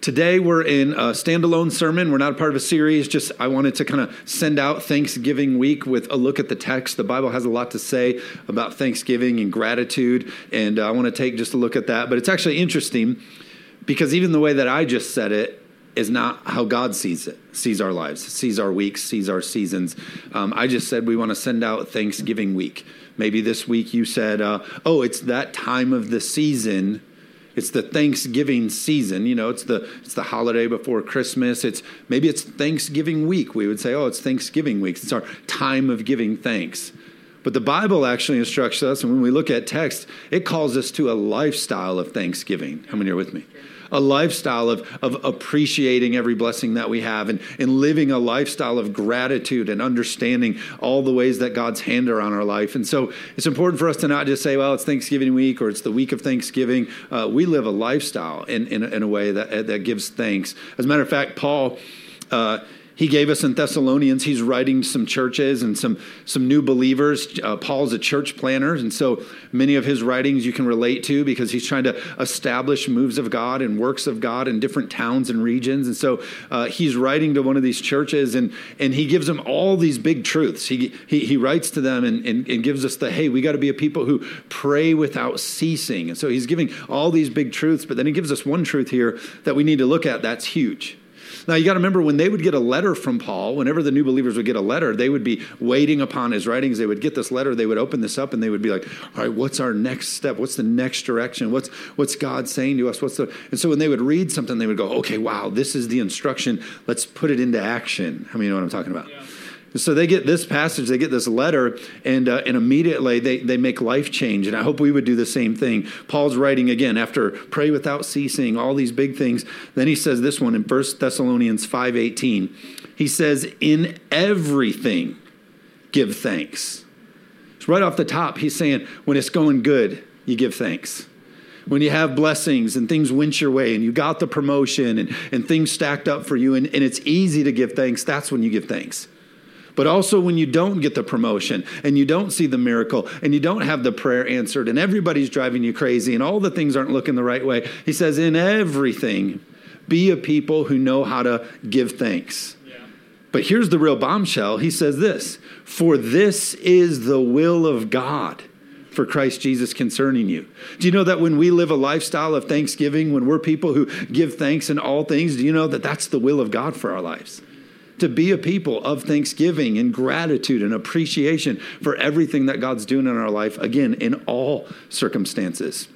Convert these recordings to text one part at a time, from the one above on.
Today we're in a standalone sermon. We're not a part of a series. Just I wanted to kind of send out Thanksgiving week with a look at the text. The Bible has a lot to say about Thanksgiving and gratitude, and I want to take just a look at that. But it's actually interesting because even the way that I just said it is not how God sees it, sees our lives, sees our weeks, sees our seasons. Um, I just said we want to send out Thanksgiving week. Maybe this week you said, uh, "Oh, it's that time of the season." It's the Thanksgiving season. You know, it's the it's the holiday before Christmas. It's maybe it's Thanksgiving week. We would say, oh, it's Thanksgiving week. It's our time of giving thanks. But the Bible actually instructs us, and when we look at text, it calls us to a lifestyle of thanksgiving. How many are with me? A lifestyle of, of appreciating every blessing that we have and, and living a lifestyle of gratitude and understanding all the ways that God's hand are on our life. And so it's important for us to not just say, well, it's Thanksgiving week or it's the week of Thanksgiving. Uh, we live a lifestyle in, in, in, a way that, that gives thanks. As a matter of fact, Paul. Uh, he gave us in Thessalonians. He's writing to some churches and some some new believers. Uh, Paul's a church planter, and so many of his writings you can relate to because he's trying to establish moves of God and works of God in different towns and regions. And so uh, he's writing to one of these churches, and and he gives them all these big truths. He he, he writes to them and, and, and gives us the hey, we got to be a people who pray without ceasing. And so he's giving all these big truths, but then he gives us one truth here that we need to look at. That's huge now, you got to remember when they would get a letter from Paul, whenever the new believers would get a letter, they would be waiting upon his writings. They would get this letter, they would open this up, and they would be like, all right, what's our next step? What's the next direction? What's, what's God saying to us? What's the, and so when they would read something, they would go, okay, wow, this is the instruction. Let's put it into action. How I many you know what I'm talking about? Yeah. So they get this passage, they get this letter, and, uh, and immediately they, they make life change. And I hope we would do the same thing. Paul's writing again after pray without ceasing, all these big things. Then he says this one in 1 Thessalonians 5.18. He says, in everything give thanks. So right off the top, he's saying, when it's going good, you give thanks when you have blessings and things went your way and you got the promotion and, and things stacked up for you and, and it's easy to give thanks, that's when you give thanks but also when you don't get the promotion and you don't see the miracle and you don't have the prayer answered and everybody's driving you crazy and all the things aren't looking the right way. He says, in everything, be a people who know how to give thanks. But here's the real bombshell. He says this For this is the will of God for Christ Jesus concerning you. Do you know that when we live a lifestyle of thanksgiving, when we're people who give thanks in all things, do you know that that's the will of God for our lives? To be a people of thanksgiving and gratitude and appreciation for everything that God's doing in our life, again, in all circumstances.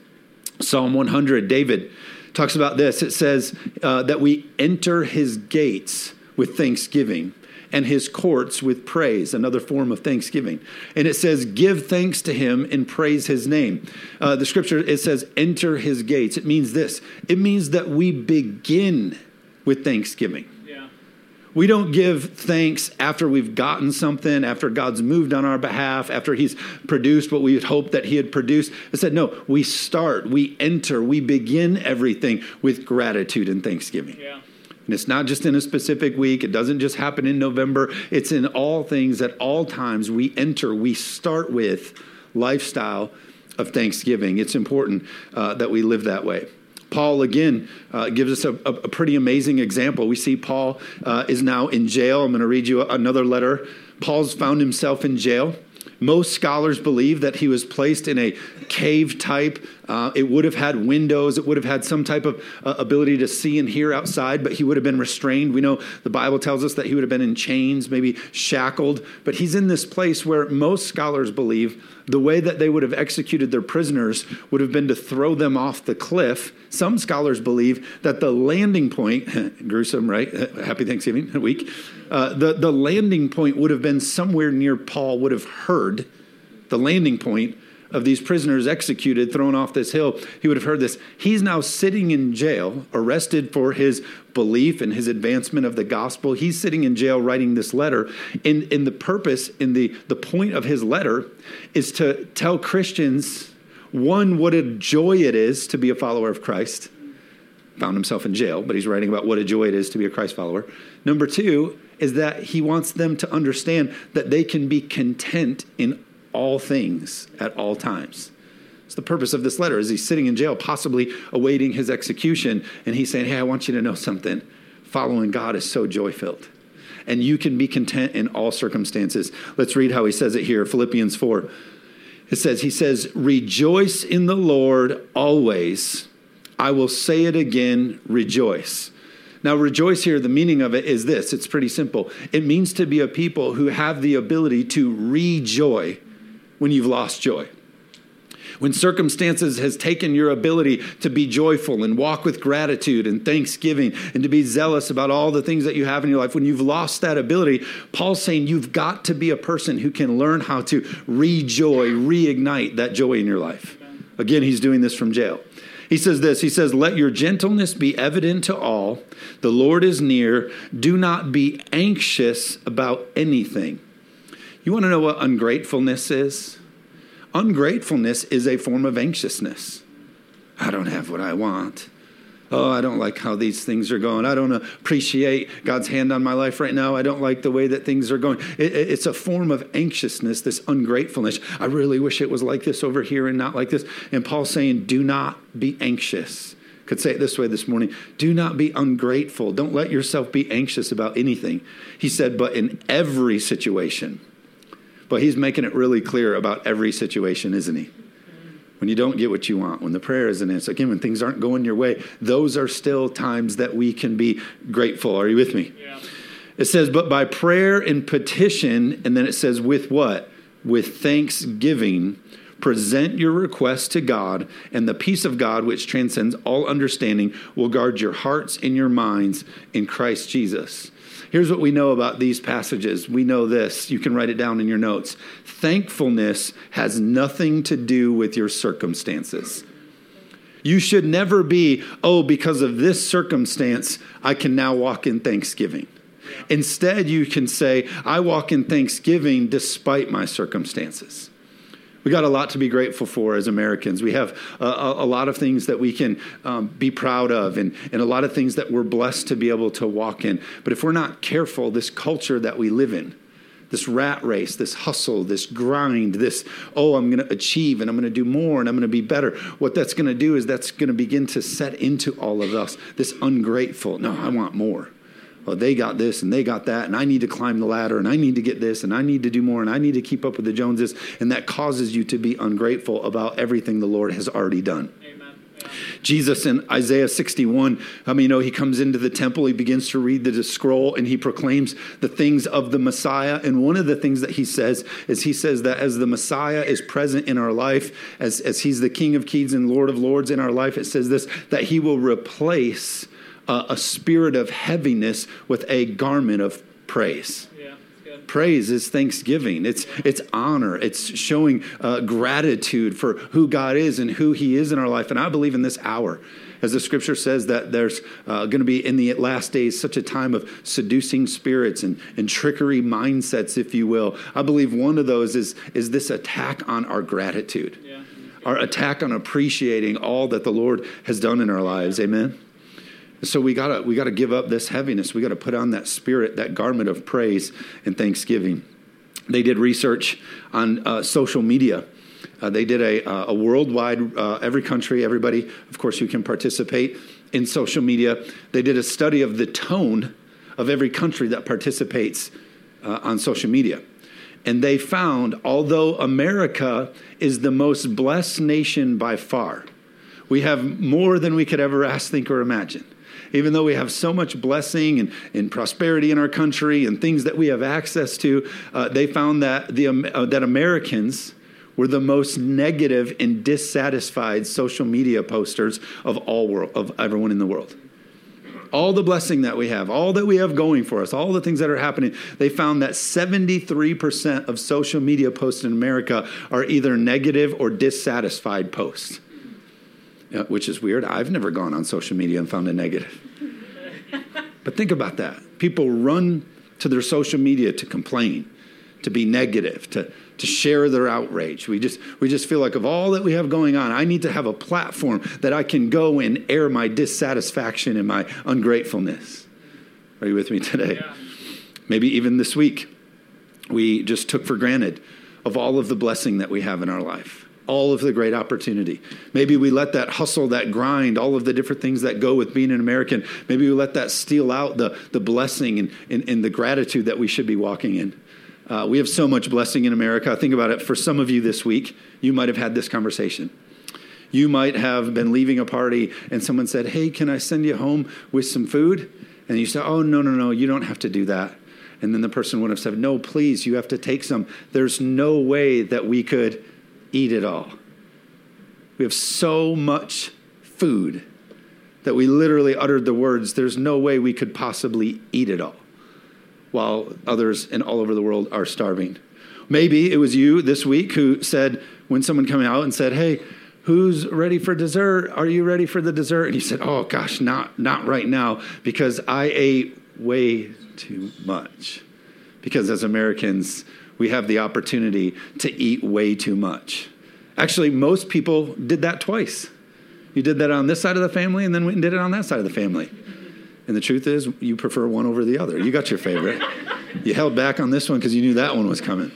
Psalm 100, David talks about this. It says uh, that we enter his gates with thanksgiving and his courts with praise, another form of thanksgiving. And it says, give thanks to him and praise his name. Uh, the scripture, it says, enter his gates. It means this it means that we begin with thanksgiving. We don't give thanks after we've gotten something, after God's moved on our behalf, after He's produced what we had hoped that He had produced. I said, no, we start, we enter, we begin everything with gratitude and thanksgiving. Yeah. And it's not just in a specific week, it doesn't just happen in November. It's in all things at all times. We enter, we start with lifestyle of thanksgiving. It's important uh, that we live that way. Paul, again, uh, gives us a, a, pretty amazing example. We see Paul uh, is now in jail. I'm going to read you another letter. Paul's found himself in jail. Most scholars believe that he was placed in a cave type. Uh, it would have had windows. It would have had some type of uh, ability to see and hear outside, but he would have been restrained. We know the Bible tells us that he would have been in chains, maybe shackled. But he's in this place where most scholars believe the way that they would have executed their prisoners would have been to throw them off the cliff. Some scholars believe that the landing point, gruesome, right? Happy Thanksgiving week. Uh, the, the landing point would have been somewhere near Paul, would have heard the landing point of these prisoners executed, thrown off this hill, he would have heard this. He's now sitting in jail, arrested for his belief and his advancement of the gospel. He's sitting in jail writing this letter. And, and the purpose, in the, the point of his letter, is to tell Christians, one, what a joy it is to be a follower of Christ. Found himself in jail, but he's writing about what a joy it is to be a Christ follower. Number two is that he wants them to understand that they can be content in all things at all times. It's the purpose of this letter. Is he's sitting in jail, possibly awaiting his execution, and he's saying, Hey, I want you to know something. Following God is so joy filled. And you can be content in all circumstances. Let's read how he says it here Philippians 4. It says, He says, Rejoice in the Lord always. I will say it again, rejoice. Now, rejoice here, the meaning of it is this it's pretty simple. It means to be a people who have the ability to rejoy when you've lost joy. When circumstances has taken your ability to be joyful and walk with gratitude and thanksgiving and to be zealous about all the things that you have in your life, when you've lost that ability, Paul's saying you've got to be a person who can learn how to rejoy, reignite that joy in your life. Again, he's doing this from jail. He says this He says, Let your gentleness be evident to all. The Lord is near. Do not be anxious about anything. You want to know what ungratefulness is? Ungratefulness is a form of anxiousness. I don't have what I want. Oh, I don't like how these things are going. I don't appreciate God's hand on my life right now. I don't like the way that things are going. It, it's a form of anxiousness, this ungratefulness. I really wish it was like this over here and not like this. And Paul's saying, do not be anxious. Could say it this way this morning do not be ungrateful. Don't let yourself be anxious about anything. He said, but in every situation. But he's making it really clear about every situation, isn't he? when you don't get what you want, when the prayer isn't answered, again, when things aren't going your way, those are still times that we can be grateful. Are you with me? Yeah. It says, but by prayer and petition, and then it says, with what? With thanksgiving, present your request to God, and the peace of God, which transcends all understanding, will guard your hearts and your minds in Christ Jesus. Here's what we know about these passages. We know this. You can write it down in your notes. Thankfulness has nothing to do with your circumstances. You should never be, oh, because of this circumstance, I can now walk in thanksgiving. Instead, you can say, I walk in thanksgiving despite my circumstances. We got a lot to be grateful for as Americans. We have a, a, a lot of things that we can um, be proud of and, and a lot of things that we're blessed to be able to walk in. But if we're not careful, this culture that we live in, this rat race, this hustle, this grind, this, oh, I'm going to achieve and I'm going to do more and I'm going to be better. What that's going to do is that's going to begin to set into all of us this ungrateful, no, I want more well, they got this and they got that, and I need to climb the ladder, and I need to get this, and I need to do more, and I need to keep up with the Joneses. And that causes you to be ungrateful about everything the Lord has already done. Jesus in Isaiah 61, I mean, you know, he comes into the temple, he begins to read the scroll, and he proclaims the things of the Messiah. And one of the things that he says is he says that as the Messiah is present in our life, as, as he's the King of Kings and Lord of Lords in our life, it says this that he will replace uh, a spirit of heaviness with a garment of praise. Praise is thanksgiving. It's it's honor. It's showing uh, gratitude for who God is and who He is in our life. And I believe in this hour, as the Scripture says that there's uh, going to be in the last days such a time of seducing spirits and, and trickery mindsets, if you will. I believe one of those is is this attack on our gratitude, yeah. our attack on appreciating all that the Lord has done in our lives. Amen. So we gotta we gotta give up this heaviness. We gotta put on that spirit, that garment of praise and thanksgiving. They did research on uh, social media. Uh, they did a, uh, a worldwide, uh, every country, everybody, of course, who can participate in social media. They did a study of the tone of every country that participates uh, on social media. And they found, although America is the most blessed nation by far, we have more than we could ever ask, think, or imagine even though we have so much blessing and, and prosperity in our country and things that we have access to, uh, they found that, the, uh, that Americans were the most negative and dissatisfied social media posters of all world, of everyone in the world. All the blessing that we have, all that we have going for us, all the things that are happening, they found that 73% of social media posts in America are either negative or dissatisfied posts which is weird. I've never gone on social media and found a negative. but think about that. People run to their social media to complain, to be negative, to, to share their outrage. We just, we just feel like of all that we have going on, I need to have a platform that I can go and air my dissatisfaction and my ungratefulness. Are you with me today? Yeah. Maybe even this week, we just took for granted of all of the blessing that we have in our life all of the great opportunity. Maybe we let that hustle, that grind, all of the different things that go with being an American, maybe we let that steal out the, the blessing and, and, and the gratitude that we should be walking in. Uh, we have so much blessing in America. Think about it. For some of you this week, you might have had this conversation. You might have been leaving a party and someone said, Hey, can I send you home with some food? And you say, Oh, no, no, no, you don't have to do that. And then the person would have said, No, please, you have to take some. There's no way that we could eat it all. We have so much food that we literally uttered the words, There's no way we could possibly eat it all, while others in all over the world are starving. Maybe it was you this week who said, when someone came out and said, Hey, who's ready for dessert? Are you ready for the dessert? And you said, Oh gosh, not not right now because I ate way too much. Because as Americans, we have the opportunity to eat way too much. Actually, most people did that twice. You did that on this side of the family and then went and did it on that side of the family. And the truth is, you prefer one over the other. You got your favorite. You held back on this one because you knew that one was coming.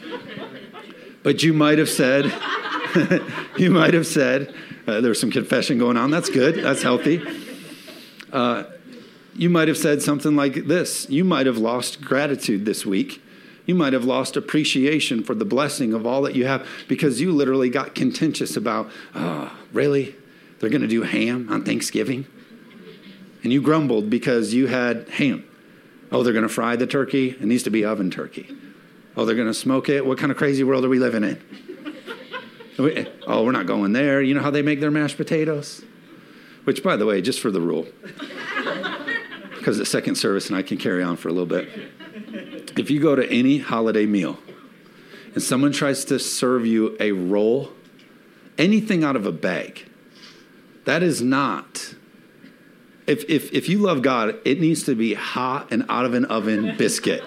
But you might have said, you might have said, uh, there was some confession going on. That's good. That's healthy. Uh, you might have said something like this You might have lost gratitude this week. You might have lost appreciation for the blessing of all that you have because you literally got contentious about, oh, really? They're going to do ham on Thanksgiving? And you grumbled because you had ham. Oh, they're going to fry the turkey? It needs to be oven turkey. Oh, they're going to smoke it? What kind of crazy world are we living in? Oh, we're not going there. You know how they make their mashed potatoes? Which, by the way, just for the rule, because it's second service and I can carry on for a little bit. If you go to any holiday meal and someone tries to serve you a roll, anything out of a bag, that is not. If, if, if you love God, it needs to be hot and out of an oven biscuit.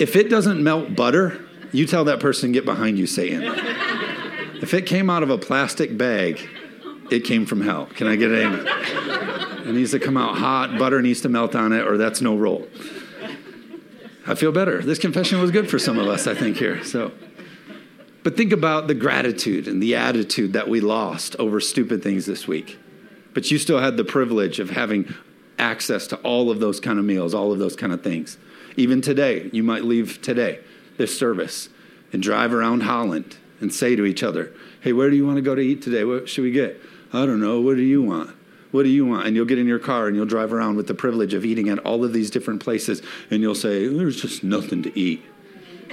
If it doesn't melt butter, you tell that person, get behind you, Satan. If it came out of a plastic bag, it came from hell. Can I get it in? It needs to come out hot, butter needs to melt on it, or that's no roll. I feel better. This confession was good for some of us, I think, here. So, but think about the gratitude and the attitude that we lost over stupid things this week. But you still had the privilege of having access to all of those kind of meals, all of those kind of things. Even today, you might leave today, this service, and drive around Holland and say to each other, Hey, where do you want to go to eat today? What should we get? I don't know. What do you want? What do you want? And you'll get in your car and you'll drive around with the privilege of eating at all of these different places, and you'll say, There's just nothing to eat.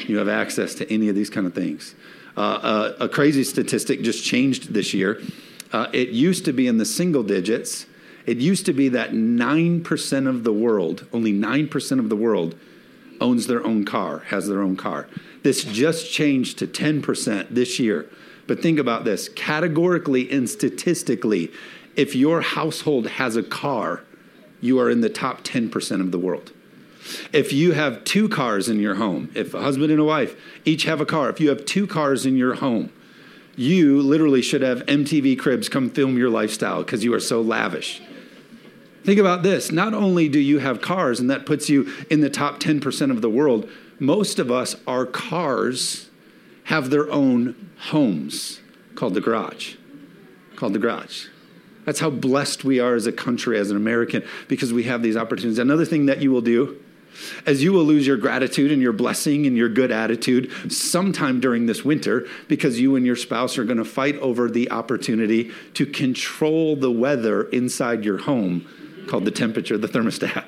You have access to any of these kind of things. Uh, uh, a crazy statistic just changed this year. Uh, it used to be in the single digits. It used to be that 9% of the world, only 9% of the world, owns their own car, has their own car. This just changed to 10% this year. But think about this categorically and statistically, if your household has a car, you are in the top 10% of the world. If you have two cars in your home, if a husband and a wife each have a car, if you have two cars in your home, you literally should have MTV Cribs come film your lifestyle because you are so lavish. Think about this. Not only do you have cars, and that puts you in the top 10% of the world, most of us, our cars have their own homes called the garage. Called the garage. That's how blessed we are as a country, as an American, because we have these opportunities. Another thing that you will do as you will lose your gratitude and your blessing and your good attitude sometime during this winter because you and your spouse are going to fight over the opportunity to control the weather inside your home called the temperature, the thermostat.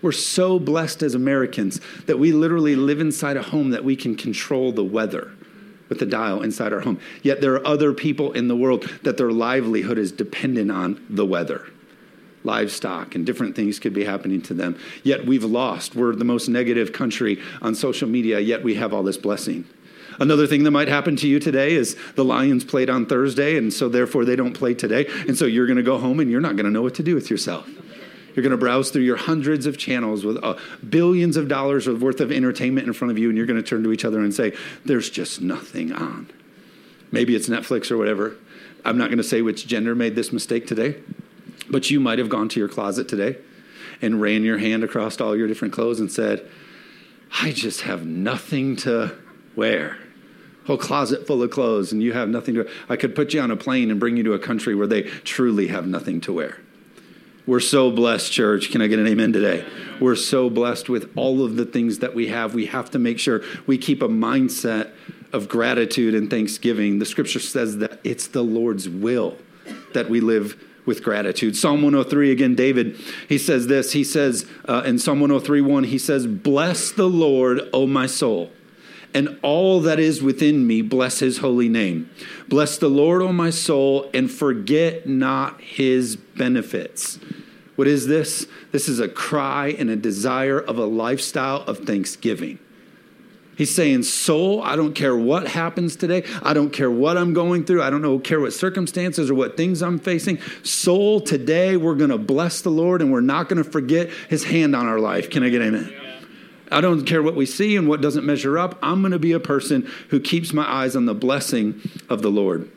We're so blessed as Americans that we literally live inside a home that we can control the weather with the dial inside our home. Yet there are other people in the world that their livelihood is dependent on the weather. Livestock and different things could be happening to them. Yet we've lost. We're the most negative country on social media, yet we have all this blessing. Another thing that might happen to you today is the Lions played on Thursday, and so therefore they don't play today. And so you're going to go home and you're not going to know what to do with yourself. You're going to browse through your hundreds of channels with uh, billions of dollars worth of entertainment in front of you, and you're going to turn to each other and say, There's just nothing on. Maybe it's Netflix or whatever. I'm not going to say which gender made this mistake today, but you might have gone to your closet today and ran your hand across all your different clothes and said, I just have nothing to wear. whole closet full of clothes and you have nothing to I could put you on a plane and bring you to a country where they truly have nothing to wear. We're so blessed, church. Can I get an amen today? We're so blessed with all of the things that we have. We have to make sure we keep a mindset of gratitude and thanksgiving. The scripture says that it's the Lord's will that we live with gratitude. Psalm 103, again, David, he says this. He says uh, in Psalm 103 1, he says, Bless the Lord, O my soul and all that is within me, bless his holy name. Bless the Lord, O my soul, and forget not his benefits. What is this? This is a cry and a desire of a lifestyle of thanksgiving. He's saying, Soul, I don't care what happens today. I don't care what I'm going through. I don't know, care what circumstances or what things I'm facing. Soul, today we're going to bless the Lord and we're not going to forget his hand on our life. Can I get amen? I don't care what we see and what doesn't measure up. I'm going to be a person who keeps my eyes on the blessing of the Lord.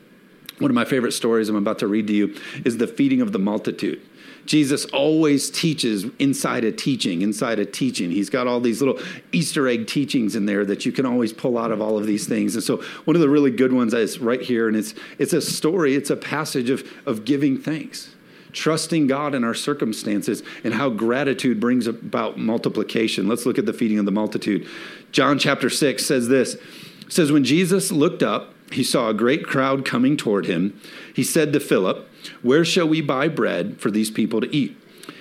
One of my favorite stories I'm about to read to you is the feeding of the multitude. Jesus always teaches inside a teaching, inside a teaching. He's got all these little Easter egg teachings in there that you can always pull out of all of these things. And so one of the really good ones is right here, and it's it's a story, it's a passage of, of giving thanks trusting God in our circumstances, and how gratitude brings about multiplication. Let's look at the feeding of the multitude. John chapter 6 says this says, When Jesus looked up, he saw a great crowd coming toward him. He said to Philip, Where shall we buy bread for these people to eat?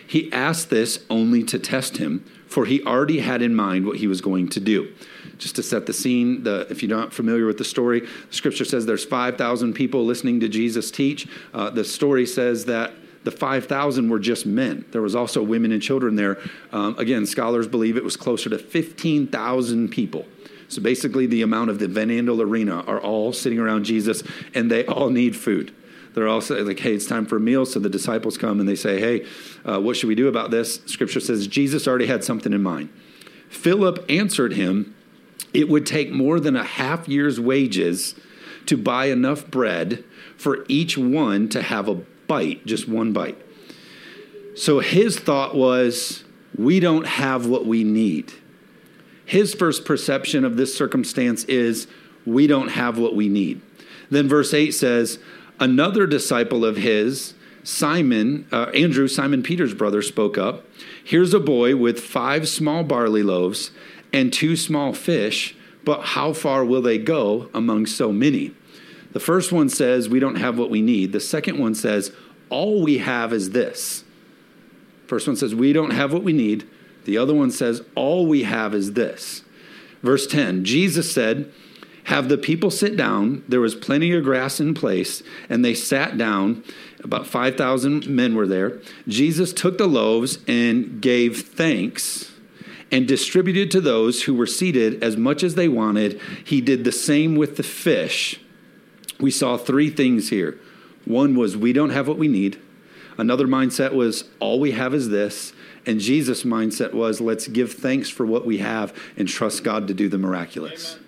He asked this only to test him, for he already had in mind what he was going to do just to set the scene, the, if you're not familiar with the story, the scripture says there's 5,000 people listening to Jesus teach. Uh, the story says that the 5,000 were just men. There was also women and children there. Um, again, scholars believe it was closer to 15,000 people. So basically, the amount of the Van Andel Arena are all sitting around Jesus, and they all need food. They're all like, hey, it's time for a meal. So the disciples come and they say, hey, uh, what should we do about this? Scripture says Jesus already had something in mind. Philip answered him, it would take more than a half year's wages to buy enough bread for each one to have a bite, just one bite. So his thought was, we don't have what we need. His first perception of this circumstance is, we don't have what we need. Then verse 8 says, another disciple of his, Simon, uh, Andrew, Simon Peter's brother, spoke up. Here's a boy with five small barley loaves and two small fish, but how far will they go among so many? The first one says, We don't have what we need. The second one says, All we have is this. First one says, We don't have what we need. The other one says, All we have is this. Verse 10 Jesus said, Have the people sit down. There was plenty of grass in place, and they sat down. About 5,000 men were there. Jesus took the loaves and gave thanks and distributed to those who were seated as much as they wanted. He did the same with the fish we saw three things here. One was we don't have what we need. Another mindset was all we have is this. And Jesus' mindset was let's give thanks for what we have and trust God to do the miraculous. Amen.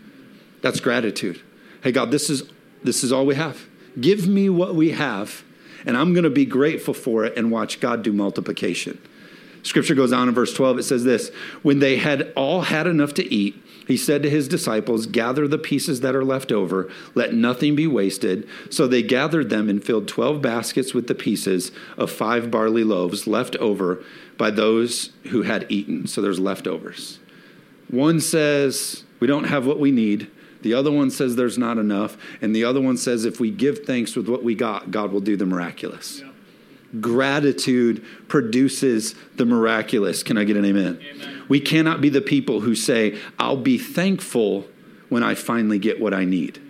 That's gratitude. Hey God, this is this is all we have. Give me what we have, and I'm going to be grateful for it and watch God do multiplication. Scripture goes on in verse 12. It says this When they had all had enough to eat, he said to his disciples, Gather the pieces that are left over, let nothing be wasted. So they gathered them and filled 12 baskets with the pieces of five barley loaves left over by those who had eaten. So there's leftovers. One says, We don't have what we need. The other one says there's not enough. And the other one says, If we give thanks with what we got, God will do the miraculous. Yeah. Gratitude produces the miraculous. Can I get an amen? amen? We cannot be the people who say, I'll be thankful when I finally get what I need.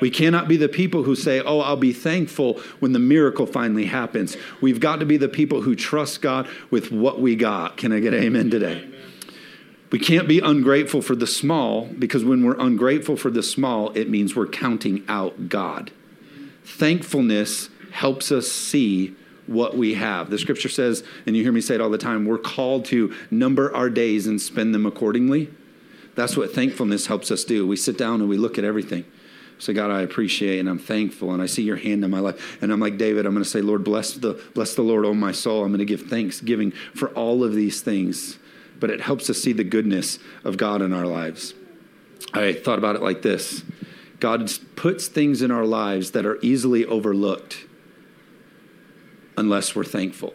We cannot be the people who say, Oh, I'll be thankful when the miracle finally happens. We've got to be the people who trust God with what we got. Can I get amen today? Amen. We can't be ungrateful for the small because when we're ungrateful for the small, it means we're counting out God. Thankfulness helps us see what we have. The scripture says, and you hear me say it all the time, we're called to number our days and spend them accordingly. That's what thankfulness helps us do. We sit down and we look at everything. Say, God, I appreciate and I'm thankful and I see your hand in my life. And I'm like David, I'm going to say, Lord, bless the bless the Lord, oh my soul. I'm going to give thanksgiving for all of these things. But it helps us see the goodness of God in our lives. I thought about it like this. God puts things in our lives that are easily overlooked unless we're thankful.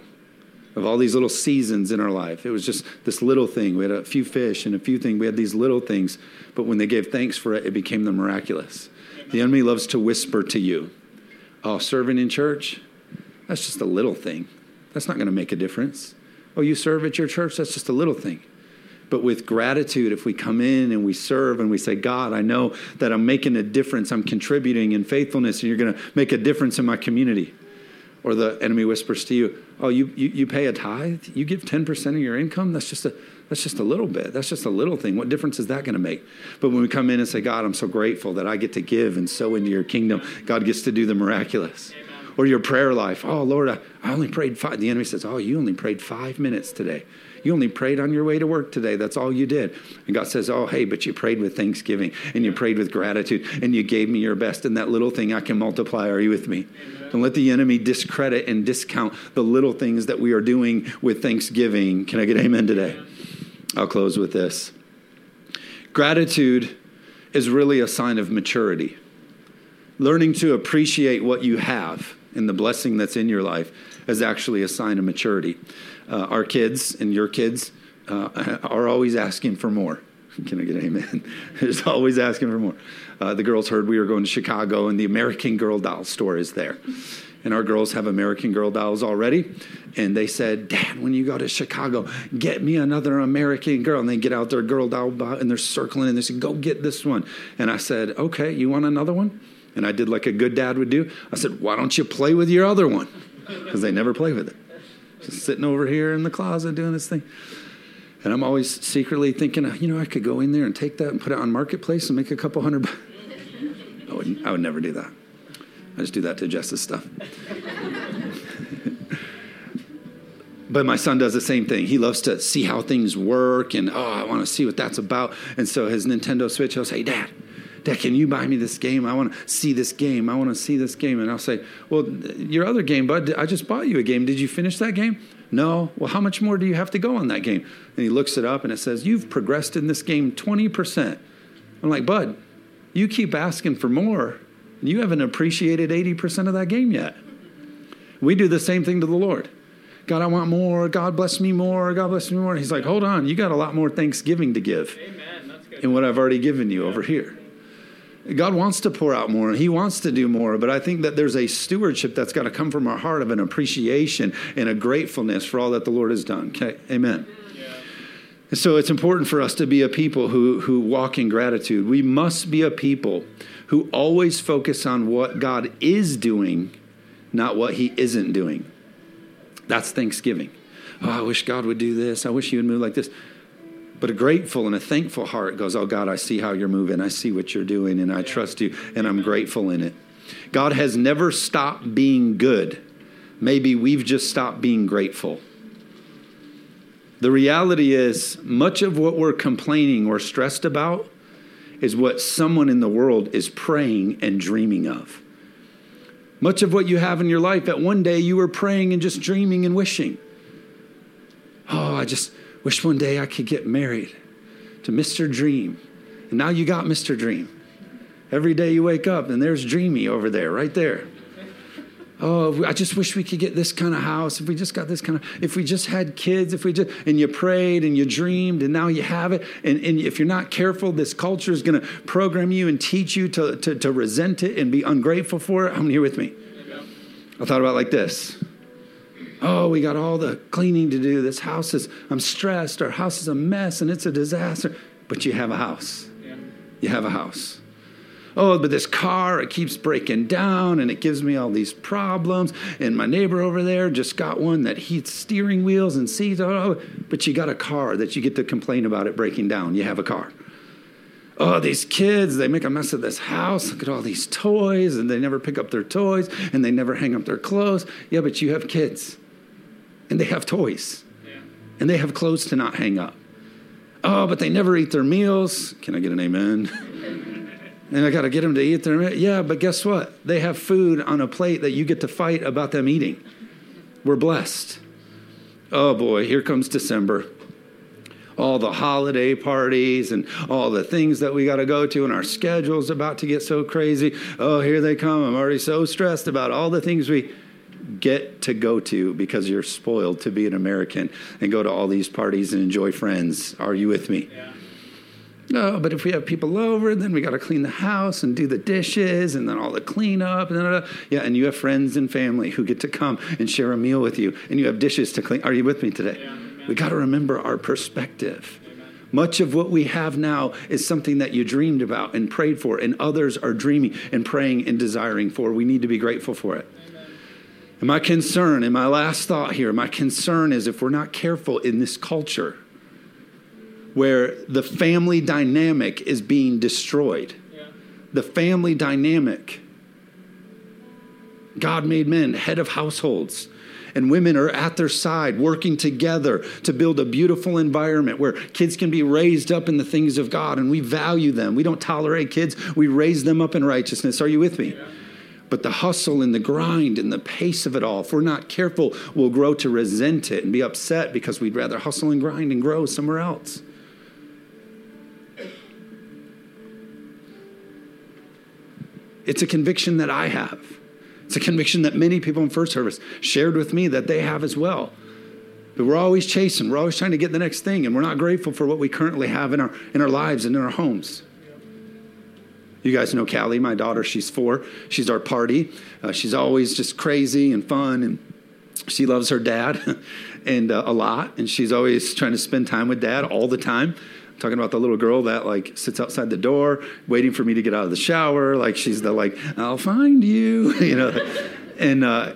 Of all these little seasons in our life, it was just this little thing. We had a few fish and a few things. We had these little things, but when they gave thanks for it, it became the miraculous. The enemy loves to whisper to you, Oh, serving in church? That's just a little thing. That's not going to make a difference. Oh, you serve at your church? That's just a little thing. But with gratitude, if we come in and we serve and we say, God, I know that I'm making a difference, I'm contributing in faithfulness, and you're going to make a difference in my community. Or the enemy whispers to you, Oh, you, you, you pay a tithe? You give 10% of your income? That's just a that's just a little bit. That's just a little thing. What difference is that going to make? But when we come in and say, God, I'm so grateful that I get to give and sow into your kingdom, God gets to do the miraculous. Amen. Or your prayer life. Oh, Lord, I, I only prayed five. The enemy says, Oh, you only prayed five minutes today. You only prayed on your way to work today. That's all you did. And God says, Oh, hey, but you prayed with thanksgiving and you prayed with gratitude and you gave me your best. And that little thing I can multiply. Are you with me? Amen. Don't let the enemy discredit and discount the little things that we are doing with thanksgiving. Can I get amen today? I'll close with this. Gratitude is really a sign of maturity. Learning to appreciate what you have and the blessing that's in your life is actually a sign of maturity uh, our kids and your kids uh, are always asking for more. Can I get an amen? There's always asking for more. Uh, the girls heard we were going to Chicago, and the American Girl doll store is there. And our girls have American Girl dolls already. And they said, Dad, when you go to Chicago, get me another American Girl. And they get out their girl doll and they're circling and they said, Go get this one. And I said, Okay, you want another one? And I did like a good dad would do. I said, Why don't you play with your other one? Because they never play with it just sitting over here in the closet doing this thing. And I'm always secretly thinking, you know, I could go in there and take that and put it on Marketplace and make a couple hundred. I would, I would never do that. I just do that to Jess's stuff. but my son does the same thing. He loves to see how things work and, oh, I want to see what that's about. And so his Nintendo Switch, he'll say, Dad, Dad, can you buy me this game? I want to see this game. I want to see this game. And I'll say, Well, your other game, bud, I just bought you a game. Did you finish that game? No. Well, how much more do you have to go on that game? And he looks it up and it says, You've progressed in this game 20%. I'm like, Bud, you keep asking for more. And you haven't appreciated 80% of that game yet. We do the same thing to the Lord. God, I want more. God bless me more. God bless me more. He's like, hold on, you got a lot more thanksgiving to give Amen. in what I've already given you yeah. over here. God wants to pour out more and He wants to do more, but I think that there's a stewardship that's got to come from our heart of an appreciation and a gratefulness for all that the Lord has done. Okay, amen. Yeah. So it's important for us to be a people who, who walk in gratitude. We must be a people who always focus on what God is doing, not what He isn't doing. That's Thanksgiving. Oh, I wish God would do this. I wish He would move like this. But a grateful and a thankful heart goes, Oh God, I see how you're moving. I see what you're doing, and I trust you, and I'm grateful in it. God has never stopped being good. Maybe we've just stopped being grateful. The reality is, much of what we're complaining or stressed about is what someone in the world is praying and dreaming of. Much of what you have in your life that one day you were praying and just dreaming and wishing. Oh, I just, Wish one day I could get married to Mr. Dream. And now you got Mr. Dream. Every day you wake up and there's Dreamy over there, right there. Oh, I just wish we could get this kind of house. If we just got this kind of, if we just had kids, if we just, and you prayed and you dreamed and now you have it. And, and if you're not careful, this culture is going to program you and teach you to, to, to resent it and be ungrateful for it. How many here with me? I thought about like this. Oh, we got all the cleaning to do. This house is, I'm stressed. Our house is a mess and it's a disaster. But you have a house. Yeah. You have a house. Oh, but this car, it keeps breaking down and it gives me all these problems. And my neighbor over there just got one that heats steering wheels and seats. Oh, oh, but you got a car that you get to complain about it breaking down. You have a car. Oh, these kids, they make a mess of this house. Look at all these toys, and they never pick up their toys, and they never hang up their clothes. Yeah, but you have kids and they have toys yeah. and they have clothes to not hang up. Oh, but they never eat their meals. Can I get an amen? and I got to get them to eat their meal. Yeah, but guess what? They have food on a plate that you get to fight about them eating. We're blessed. Oh boy, here comes December. all the holiday parties and all the things that we got to go to, and our schedule's about to get so crazy. Oh, here they come. I'm already so stressed about all the things we get to go to because you're spoiled to be an American and go to all these parties and enjoy friends. Are you with me? Yeah. No, but if we have people over, then we got to clean the house and do the dishes and then all the cleanup. And then, yeah, and you have friends and family who get to come and share a meal with you, and you have dishes to clean. Are you with me today? Yeah. We got to remember our perspective. Much of what we have now is something that you dreamed about and prayed for, and others are dreaming and praying and desiring for. We need to be grateful for it. And my concern, and my last thought here, my concern is if we're not careful in this culture where the family dynamic is being destroyed, yeah. the family dynamic. God made men head of households and women are at their side working together to build a beautiful environment where kids can be raised up in the things of God and we value them. We don't tolerate kids, we raise them up in righteousness. Are you with me? Yeah. But the hustle and the grind and the pace of it all, if we're not careful, we'll grow to resent it and be upset because we'd rather hustle and grind and grow somewhere else. It's a conviction that I have. It's a conviction that many people in First Service shared with me that they have as well. But we're always chasing, we're always trying to get the next thing, and we're not grateful for what we currently have in our, in our lives and in our homes. You guys know Callie, my daughter. She's four. She's our party. Uh, she's always just crazy and fun, and she loves her dad and uh, a lot. And she's always trying to spend time with dad all the time. I'm talking about the little girl that like sits outside the door waiting for me to get out of the shower. Like she's the like I'll find you, you know. and, uh,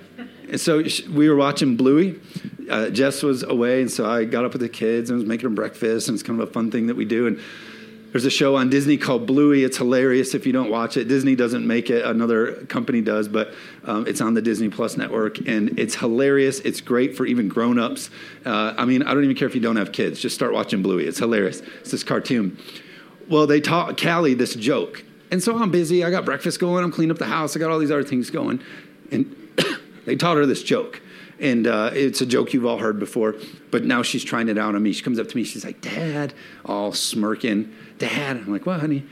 and so we were watching Bluey. Uh, Jess was away, and so I got up with the kids and was making them breakfast, and it's kind of a fun thing that we do. And there's a show on Disney called Bluey. It's hilarious if you don't watch it. Disney doesn't make it, another company does, but um, it's on the Disney Plus network. And it's hilarious. It's great for even grown ups. Uh, I mean, I don't even care if you don't have kids, just start watching Bluey. It's hilarious. It's this cartoon. Well, they taught Callie this joke. And so I'm busy. I got breakfast going. I'm cleaning up the house. I got all these other things going. And they taught her this joke. And uh, it's a joke you've all heard before, but now she's trying it out on me. She comes up to me. She's like, Dad, all smirking. Dad. I'm like, what, honey?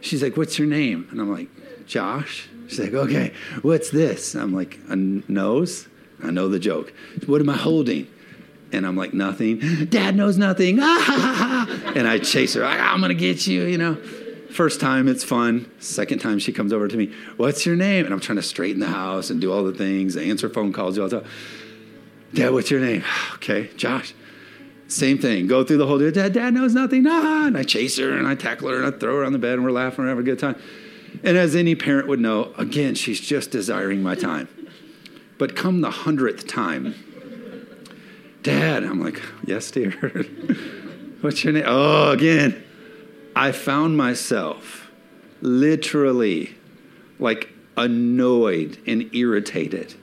She's like, what's your name? And I'm like, Josh. She's like, okay, what's this? I'm like, a nose? I know the joke. What am I holding? And I'm like, nothing. Dad knows nothing. and I chase her. I'm going to get you, you know. First time, it's fun. Second time, she comes over to me. What's your name? And I'm trying to straighten the house and do all the things, answer phone calls, do all the Dad, what's your name? Okay, Josh. Same thing. Go through the whole day. Dad, Dad knows nothing. Ah, and I chase her and I tackle her and I throw her on the bed and we're laughing and having a good time. And as any parent would know, again, she's just desiring my time. But come the hundredth time, Dad, I'm like, yes, dear. What's your name? Oh, again. I found myself literally like annoyed and irritated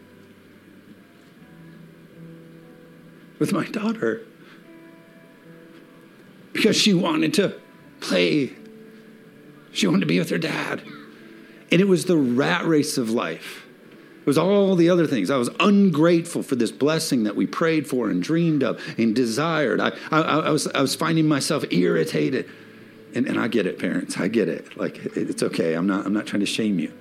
with my daughter because she wanted to play. She wanted to be with her dad. And it was the rat race of life. It was all the other things. I was ungrateful for this blessing that we prayed for and dreamed of and desired. I, I, I was, I was finding myself irritated. And, and I get it, parents. I get it. Like, it's okay. I'm not, I'm not trying to shame you.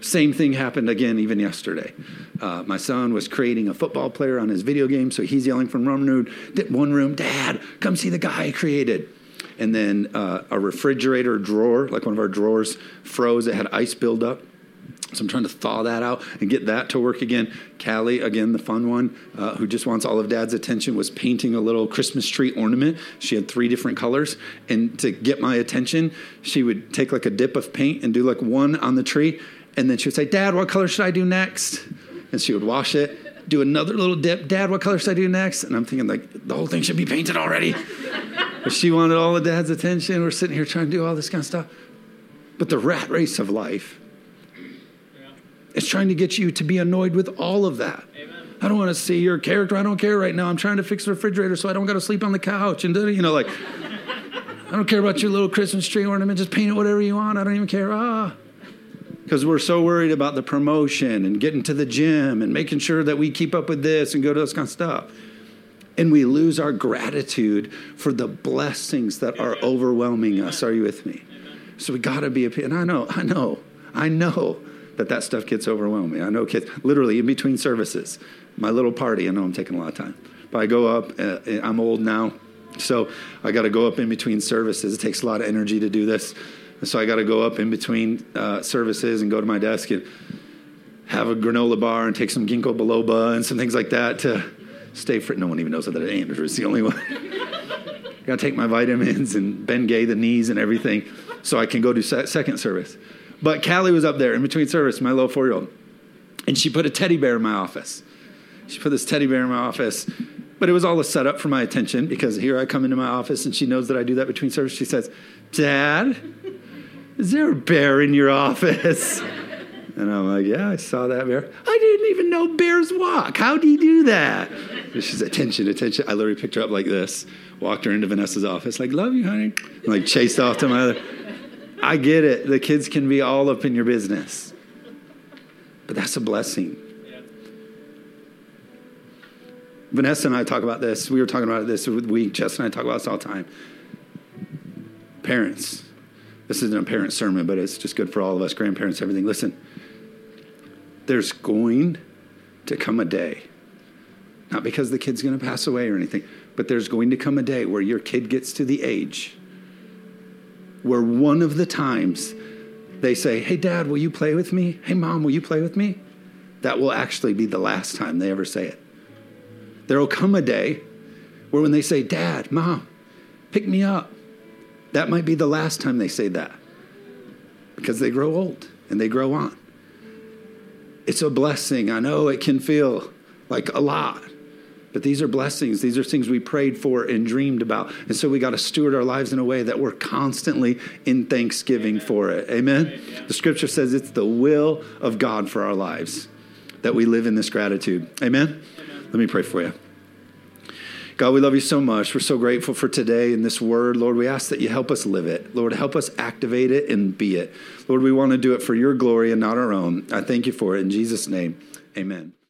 Same thing happened again even yesterday. Uh, my son was creating a football player on his video game, so he's yelling from one room, one room, Dad, come see the guy I created. And then uh, a refrigerator drawer, like one of our drawers, froze. It had ice buildup. So I'm trying to thaw that out and get that to work again. Callie, again, the fun one, uh, who just wants all of dad's attention, was painting a little Christmas tree ornament. She had three different colors. And to get my attention, she would take like a dip of paint and do like one on the tree and then she would say, Dad, what color should I do next? And she would wash it, do another little dip. Dad, what color should I do next? And I'm thinking, like, the whole thing should be painted already. but she wanted all of dad's attention. We're sitting here trying to do all this kind of stuff. But the rat race of life is trying to get you to be annoyed with all of that. Amen. I don't want to see your character. I don't care right now. I'm trying to fix the refrigerator so I don't got to sleep on the couch. And, you know, like, I don't care about your little Christmas tree ornament. Just paint it whatever you want. I don't even care. Ah because we're so worried about the promotion and getting to the gym and making sure that we keep up with this and go to this kind of stuff. and we lose our gratitude for the blessings that are overwhelming us. Are you with me? So we got to be, a, and I know, I know, I know that that stuff gets overwhelming. I know kids, literally in between services, my little party, I know I'm taking a lot of time, but I go up, uh, I'm old now, so I got to go up in between services. It takes a lot of energy to do this. So I got to go up in between uh, services and go to my desk and have a granola bar and take some ginkgo biloba and some things like that to stay fit. No one even knows that Andrew is it's the only one. got to take my vitamins and Bengay the knees and everything so I can go do se- second service. But Callie was up there in between service, my little four year old, and she put a teddy bear in my office. She put this teddy bear in my office, but it was all a setup for my attention because here I come into my office and she knows that I do that between service. She says, Dad, is there a bear in your office? And I'm like, yeah, I saw that bear. I didn't even know bears walk. How do you do that? And she's attention, attention. I literally picked her up like this, walked her into Vanessa's office, like, love you, honey. And like chased off to my other. I get it. The kids can be all up in your business. But that's a blessing. Vanessa and I talk about this. We were talking about this week. Jess and I talk about this all the time. Parents. This isn't a parent sermon, but it's just good for all of us, grandparents, everything. Listen, there's going to come a day, not because the kid's going to pass away or anything, but there's going to come a day where your kid gets to the age where one of the times they say, Hey, dad, will you play with me? Hey, mom, will you play with me? That will actually be the last time they ever say it. There will come a day where when they say, Dad, mom, pick me up, that might be the last time they say that because they grow old and they grow on. It's a blessing. I know it can feel like a lot, but these are blessings. These are things we prayed for and dreamed about. And so we got to steward our lives in a way that we're constantly in thanksgiving Amen. for it. Amen? Amen? The scripture says it's the will of God for our lives that we live in this gratitude. Amen? Amen. Let me pray for you. God, we love you so much. We're so grateful for today and this word. Lord, we ask that you help us live it. Lord, help us activate it and be it. Lord, we want to do it for your glory and not our own. I thank you for it. In Jesus' name, amen.